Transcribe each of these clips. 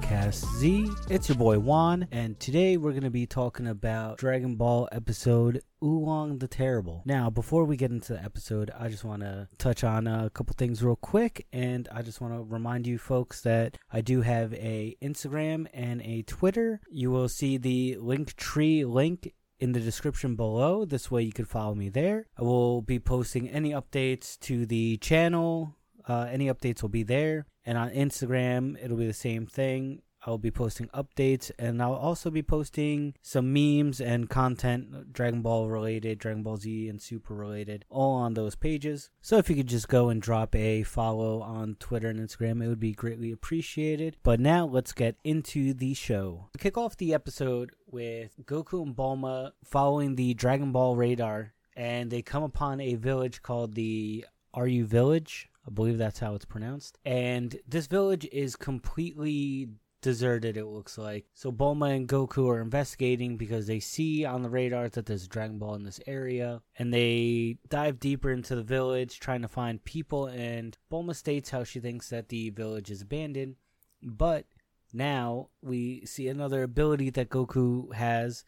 Cast Z. It's your boy Juan, and today we're going to be talking about Dragon Ball episode Oolong the Terrible. Now, before we get into the episode, I just want to touch on a couple things real quick, and I just want to remind you folks that I do have a Instagram and a Twitter. You will see the link tree link in the description below. This way you can follow me there. I will be posting any updates to the channel. Uh, any updates will be there. And on Instagram, it'll be the same thing. I'll be posting updates and I'll also be posting some memes and content Dragon Ball related, Dragon Ball Z and Super related, all on those pages. So if you could just go and drop a follow on Twitter and Instagram, it would be greatly appreciated. But now let's get into the show. We kick off the episode with Goku and Bulma following the Dragon Ball radar and they come upon a village called the Aru Village. I believe that's how it's pronounced. And this village is completely deserted, it looks like. So Bulma and Goku are investigating because they see on the radar that there's a Dragon Ball in this area. And they dive deeper into the village trying to find people. And Bulma states how she thinks that the village is abandoned. But now we see another ability that Goku has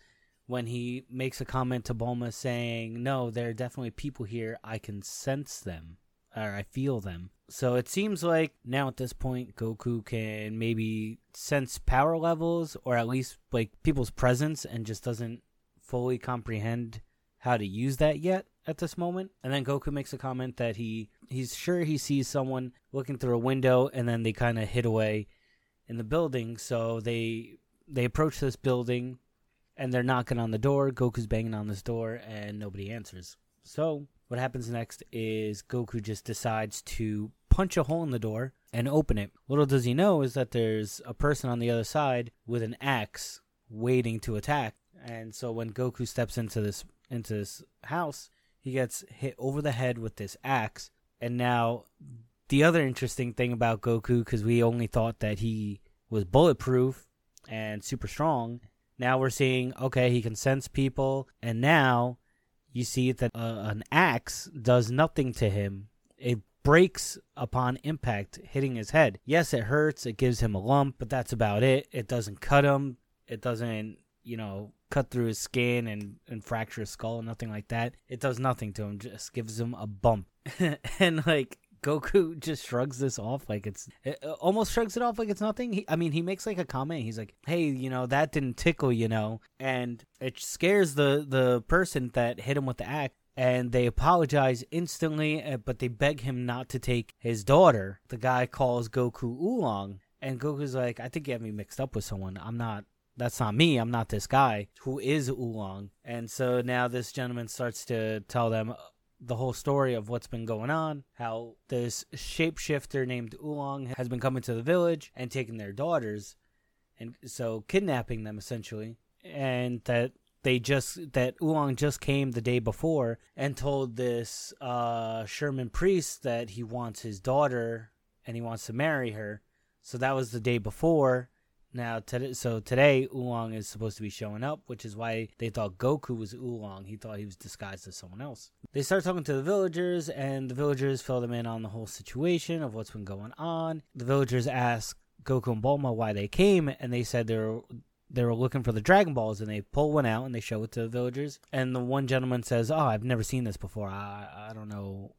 when he makes a comment to Bulma saying, No, there are definitely people here. I can sense them or I feel them. So it seems like now at this point, Goku can maybe sense power levels or at least like people's presence and just doesn't fully comprehend how to use that yet at this moment. And then Goku makes a comment that he he's sure he sees someone looking through a window and then they kind of hid away in the building. So they they approach this building and they're knocking on the door. Goku's banging on this door and nobody answers. So what happens next is Goku just decides to punch a hole in the door and open it. Little does he know is that there's a person on the other side with an axe waiting to attack. And so when Goku steps into this into this house, he gets hit over the head with this axe. And now the other interesting thing about Goku cuz we only thought that he was bulletproof and super strong. Now we're seeing okay, he can sense people and now you see that uh, an axe does nothing to him. It breaks upon impact, hitting his head. Yes, it hurts. It gives him a lump, but that's about it. It doesn't cut him. It doesn't, you know, cut through his skin and, and fracture his skull, nothing like that. It does nothing to him, just gives him a bump. and, like, Goku just shrugs this off like it's it uh, almost shrugs it off like it's nothing. He, I mean, he makes like a comment. He's like, "Hey, you know that didn't tickle, you know," and it scares the the person that hit him with the axe. And they apologize instantly, uh, but they beg him not to take his daughter. The guy calls Goku Oolong, and Goku's like, "I think you have me mixed up with someone. I'm not that's not me. I'm not this guy who is Oolong. And so now this gentleman starts to tell them, the whole story of what's been going on, how this shapeshifter named Oolong has been coming to the village and taking their daughters, and so kidnapping them essentially, and that they just that Oolong just came the day before and told this uh, shaman priest that he wants his daughter and he wants to marry her. So that was the day before, now, today, so today Oolong is supposed to be showing up, which is why they thought Goku was Oolong. He thought he was disguised as someone else. They start talking to the villagers, and the villagers fill them in on the whole situation of what's been going on. The villagers ask Goku and Bulma why they came, and they said they were they were looking for the Dragon Balls, and they pull one out and they show it to the villagers. And the one gentleman says, "Oh, I've never seen this before. I I don't know."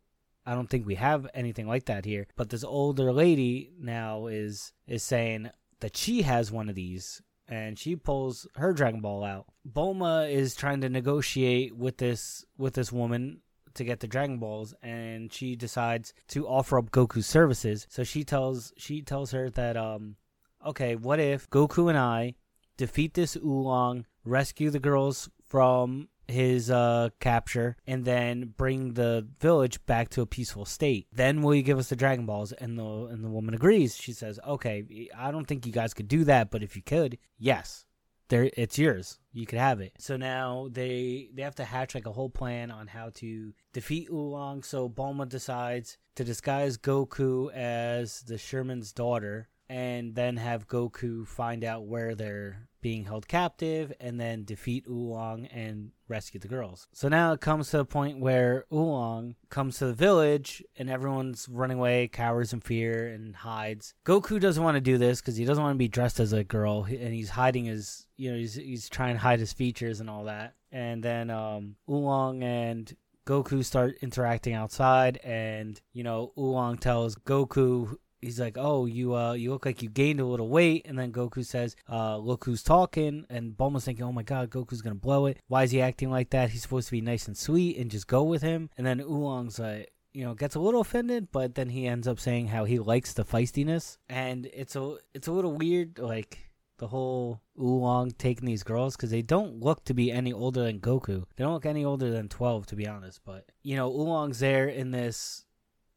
I don't think we have anything like that here. But this older lady now is is saying, that she has one of these and she pulls her Dragon Ball out. Bulma is trying to negotiate with this with this woman to get the Dragon Balls and she decides to offer up Goku's services. So she tells she tells her that um okay, what if Goku and I defeat this Oolong, rescue the girls from his uh, capture and then bring the village back to a peaceful state. Then will you give us the Dragon Balls? And the and the woman agrees. She says, "Okay, I don't think you guys could do that, but if you could, yes, there it's yours. You could have it." So now they they have to hatch like a whole plan on how to defeat Oolong. So Bulma decides to disguise Goku as the shaman's daughter and then have Goku find out where they're being held captive and then defeat Oolong and rescue the girls. So now it comes to a point where Oolong comes to the village and everyone's running away, cowers in fear, and hides. Goku doesn't want to do this because he doesn't want to be dressed as a girl and he's hiding his, you know, he's, he's trying to hide his features and all that. And then um, Oolong and Goku start interacting outside, and you know Oolong tells Goku he's like, "Oh, you uh, you look like you gained a little weight." And then Goku says, uh, "Look who's talking." And Bulma's thinking, "Oh my God, Goku's gonna blow it. Why is he acting like that? He's supposed to be nice and sweet and just go with him." And then Oolong's like. You know, gets a little offended, but then he ends up saying how he likes the feistiness, and it's a it's a little weird. Like the whole oolong taking these girls because they don't look to be any older than Goku. They don't look any older than twelve, to be honest. But you know, oolong's there in this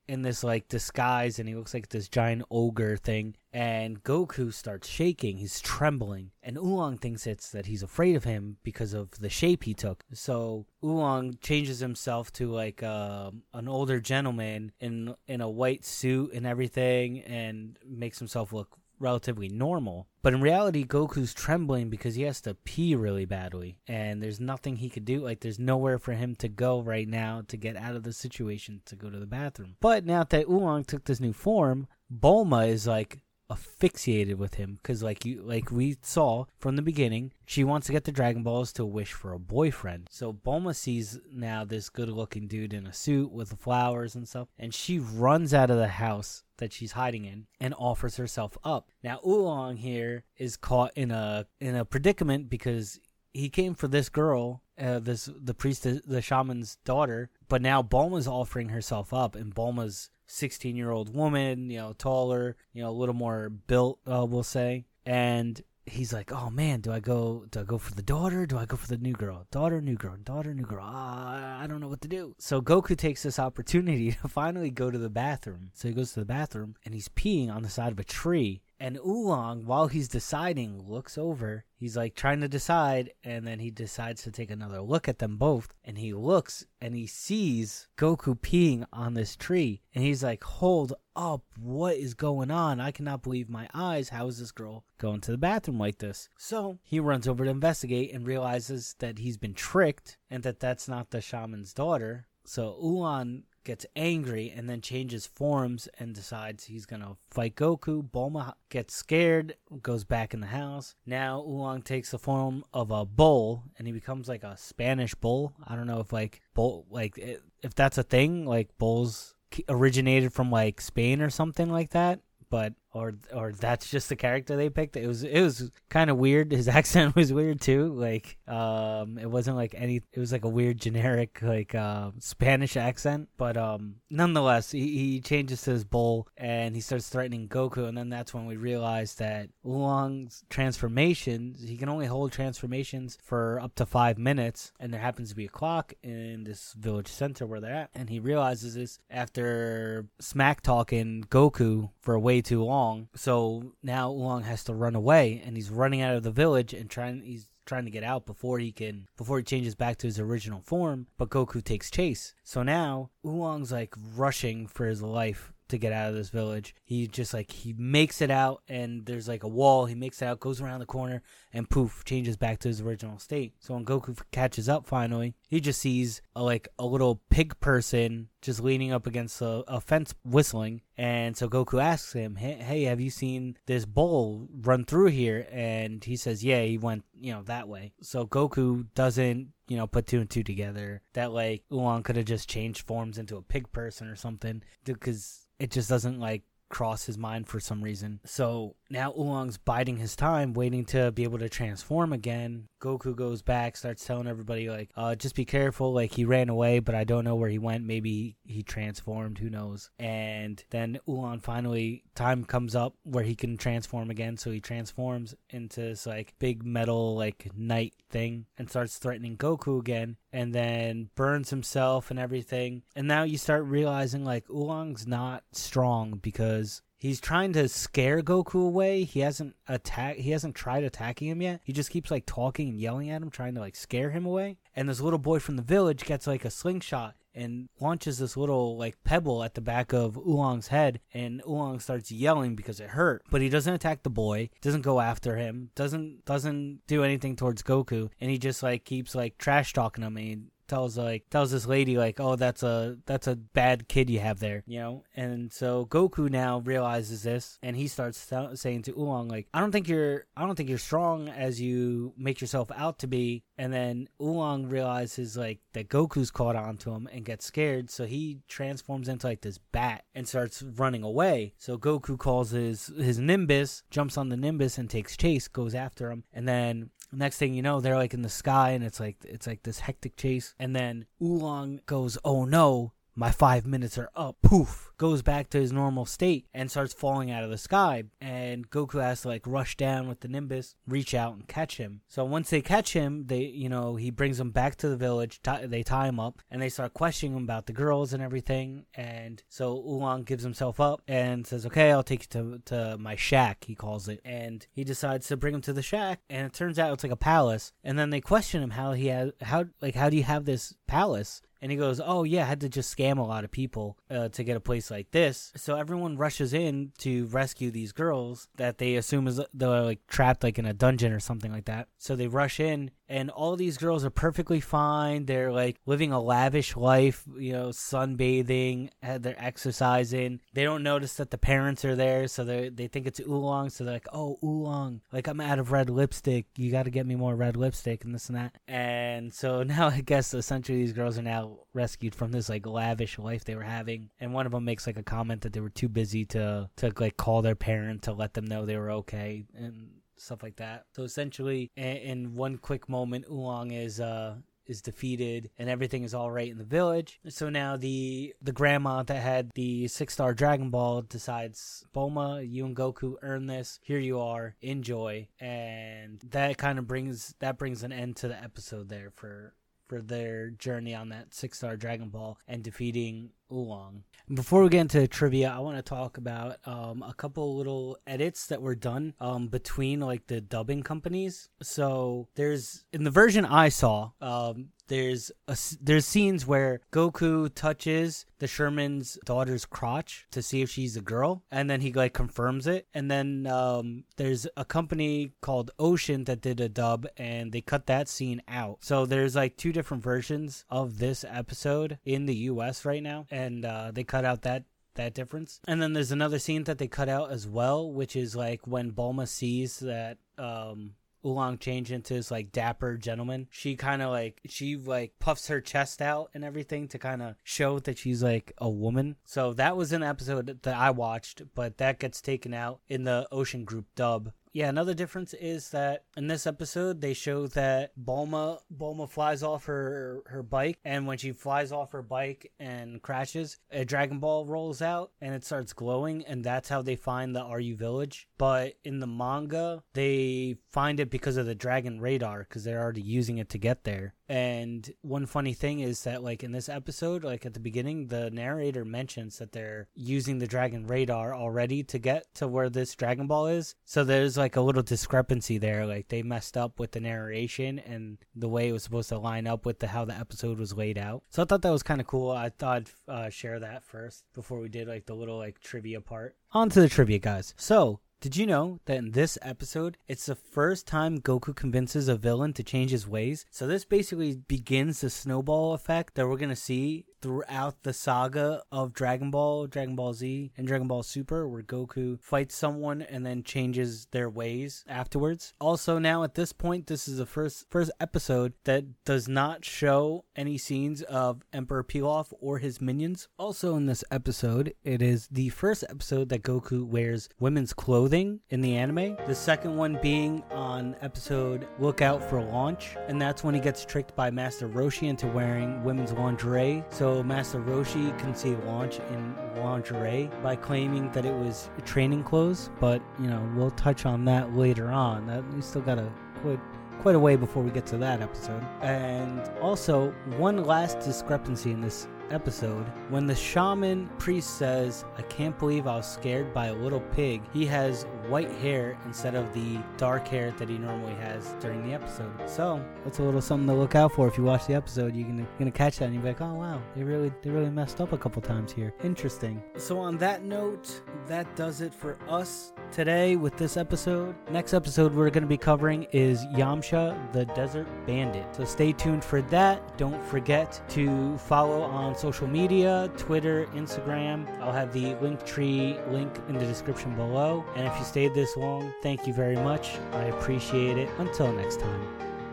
in this like disguise, and he looks like this giant ogre thing. And Goku starts shaking. He's trembling, and Oolong thinks it's that he's afraid of him because of the shape he took. So Oolong changes himself to like uh, an older gentleman in in a white suit and everything, and makes himself look relatively normal. But in reality, Goku's trembling because he has to pee really badly. And there's nothing he could do. Like, there's nowhere for him to go right now to get out of the situation to go to the bathroom. But now that Oolong took this new form, Bulma is like, asphyxiated with him because like you like we saw from the beginning she wants to get the dragon balls to wish for a boyfriend. So bulma sees now this good looking dude in a suit with the flowers and stuff and she runs out of the house that she's hiding in and offers herself up. Now oolong here is caught in a in a predicament because he came for this girl uh, this the priest the shaman's daughter but now bulma's offering herself up and bulma's 16 year old woman, you know, taller, you know, a little more built, uh, we'll say. And he's like, "Oh man, do I go? Do I go for the daughter? Do I go for the new girl? Daughter, new girl, daughter, new girl. Uh, I don't know what to do." So Goku takes this opportunity to finally go to the bathroom. So he goes to the bathroom and he's peeing on the side of a tree. And Oolong, while he's deciding, looks over. He's like trying to decide, and then he decides to take another look at them both. And he looks and he sees Goku peeing on this tree. And he's like, Hold up, what is going on? I cannot believe my eyes. How is this girl going to the bathroom like this? So he runs over to investigate and realizes that he's been tricked and that that's not the shaman's daughter. So Oolong gets angry and then changes forms and decides he's gonna fight Goku. Bulma gets scared, goes back in the house. Now Oolong takes the form of a bull and he becomes like a Spanish bull. I don't know if like bull like if that's a thing. Like bulls originated from like Spain or something like that. But or or that's just the character they picked. It was it was kind of weird. His accent was weird too. Like um, it wasn't like any. It was like a weird generic like uh, Spanish accent. But um, nonetheless, he, he changes to his bull and he starts threatening Goku. And then that's when we realize that Oolong's transformations. He can only hold transformations for up to five minutes, and there happens to be a clock in this village center where they're at. And he realizes this after smack talking Goku for way too long Oolong. So now Oolong has to run away, and he's running out of the village and trying. He's trying to get out before he can before he changes back to his original form. But Goku takes chase. So now Oolong's like rushing for his life to get out of this village. He just like he makes it out and there's like a wall. He makes it out, goes around the corner, and poof, changes back to his original state. So when Goku catches up finally, he just sees a, like a little pig person just leaning up against a, a fence whistling. And so Goku asks him, hey, hey, have you seen this bull run through here? And he says, yeah, he went, you know, that way. So Goku doesn't you know, put two and two together that like Oolong could have just changed forms into a pig person or something because it just doesn't like cross his mind for some reason. So now Oolong's biding his time, waiting to be able to transform again. Goku goes back, starts telling everybody like, uh, just be careful. Like he ran away, but I don't know where he went. Maybe he transformed. Who knows? And then Oolong finally time comes up where he can transform again. So he transforms into this like big metal like knight thing and starts threatening Goku again. And then burns himself and everything. And now you start realizing like Oolong's not strong because He's trying to scare Goku away. He hasn't attack. He hasn't tried attacking him yet. He just keeps like talking and yelling at him, trying to like scare him away. And this little boy from the village gets like a slingshot and launches this little like pebble at the back of Oolong's head, and Oolong starts yelling because it hurt. But he doesn't attack the boy, doesn't go after him, doesn't doesn't do anything towards Goku, and he just like keeps like trash talking him. And he tells like tells this lady like oh that's a that's a bad kid you have there you know? And so goku now realizes this and he starts saying to oolong like i don't think you're i don't think you're strong as you make yourself out to be. And then oolong realizes like that goku's caught on to him and gets scared so he transforms into like this bat and starts running away. So goku calls his his nimbus jumps on the nimbus and takes chase goes after him. And then next thing you know they're like in the sky and it's like it's like this hectic chase. And then oolong goes oh no my five minutes are up. Poof. Goes back to his normal state and starts falling out of the sky. And Goku has to like rush down with the Nimbus, reach out and catch him. So once they catch him, they, you know, he brings them back to the village. T- they tie him up and they start questioning him about the girls and everything. And so Oolong gives himself up and says, okay, I'll take you to, to my shack, he calls it. And he decides to bring him to the shack. And it turns out it's like a palace. And then they question him how he has, how, like, how do you have this palace? And he goes, "Oh yeah, I had to just scam a lot of people uh, to get a place like this." So everyone rushes in to rescue these girls that they assume is they're like trapped like in a dungeon or something like that. So they rush in, and all these girls are perfectly fine. They're like living a lavish life, you know, sunbathing, they're exercising. They don't notice that the parents are there, so they they think it's oolong. So they're like, "Oh, oolong, like I'm out of red lipstick. You got to get me more red lipstick and this and that." And so now I guess essentially these girls are now rescued from this like lavish life they were having and one of them makes like a comment that they were too busy to to like call their parent to let them know they were okay and stuff like that so essentially in, in one quick moment oolong is uh is defeated and everything is all right in the village. So now the the grandma that had the six star Dragon Ball decides, Bulma, you and Goku earn this. Here you are. Enjoy. And that kind of brings that brings an end to the episode there for for their journey on that six star Dragon Ball and defeating Oolong. Before we get into trivia, I want to talk about um, a couple little edits that were done um, between like the dubbing companies. So there's in the version I saw, um, there's a, there's scenes where Goku touches the shaman's daughter's crotch to see if she's a girl, and then he like confirms it. And then um, there's a company called Ocean that did a dub, and they cut that scene out. So there's like two different versions of this episode in the U.S. right now, and uh, they cut out that that difference. And then there's another scene that they cut out as well, which is like when Bulma sees that um Oolong change into this like dapper gentleman. She kind of like she like puffs her chest out and everything to kind of show that she's like a woman. So that was an episode that I watched, but that gets taken out in the Ocean Group dub yeah, another difference is that in this episode they show that Bulma Bulma flies off her her bike, and when she flies off her bike and crashes, a Dragon Ball rolls out and it starts glowing, and that's how they find the Aru village. But in the manga, they find it because of the Dragon radar, because they're already using it to get there. And one funny thing is that, like in this episode, like at the beginning, the narrator mentions that they're using the Dragon radar already to get to where this Dragon Ball is. So there's like a little discrepancy there. Like they messed up with the narration and the way it was supposed to line up with the how the episode was laid out. So I thought that was kind of cool. I thought I'd uh, share that first before we did like the little like trivia part. On to the trivia, guys. So did you know that in this episode, it's the first time Goku convinces a villain to change his ways? So this basically begins the snowball effect that we're to see throughout the saga of Dragon Ball, Dragon Ball Z, and Dragon Ball Super, where Goku fights someone and then changes their ways afterwards. Also, now at this point, this is the first first episode that does not show any scenes of Emperor Pilaf or his minions. Also, in this episode, it is the first episode that Goku wears women's clothing in the anime. The second one being on episode Lookout for Launch, and that's when he gets tricked by Master Roshi into wearing women's lingerie. So so Master Roshi can see launch in lingerie by claiming that it was training clothes, but you know we'll touch on that later on. That we still got a quite quite a way before we get to that episode. And also one last discrepancy in this episode, when the shaman priest says, I can't believe I was scared by a little pig, he has white hair instead of the dark hair that he normally has during the episode. So that's a little something to look out for if you watch the episode. You're gonna, gonna catch that and you're like, oh wow, they really they really messed up a couple times here. Interesting. So on that note, that does it for us today with this episode. Next episode we're to be covering is Yamcha the Desert Bandit. So stay tuned for that. Don't forget to follow on social media Twitter, Instagram. I'll have the link tree link in the description below. And if you stayed this long, thank you very much. I appreciate it. Until next time,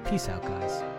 peace out, guys.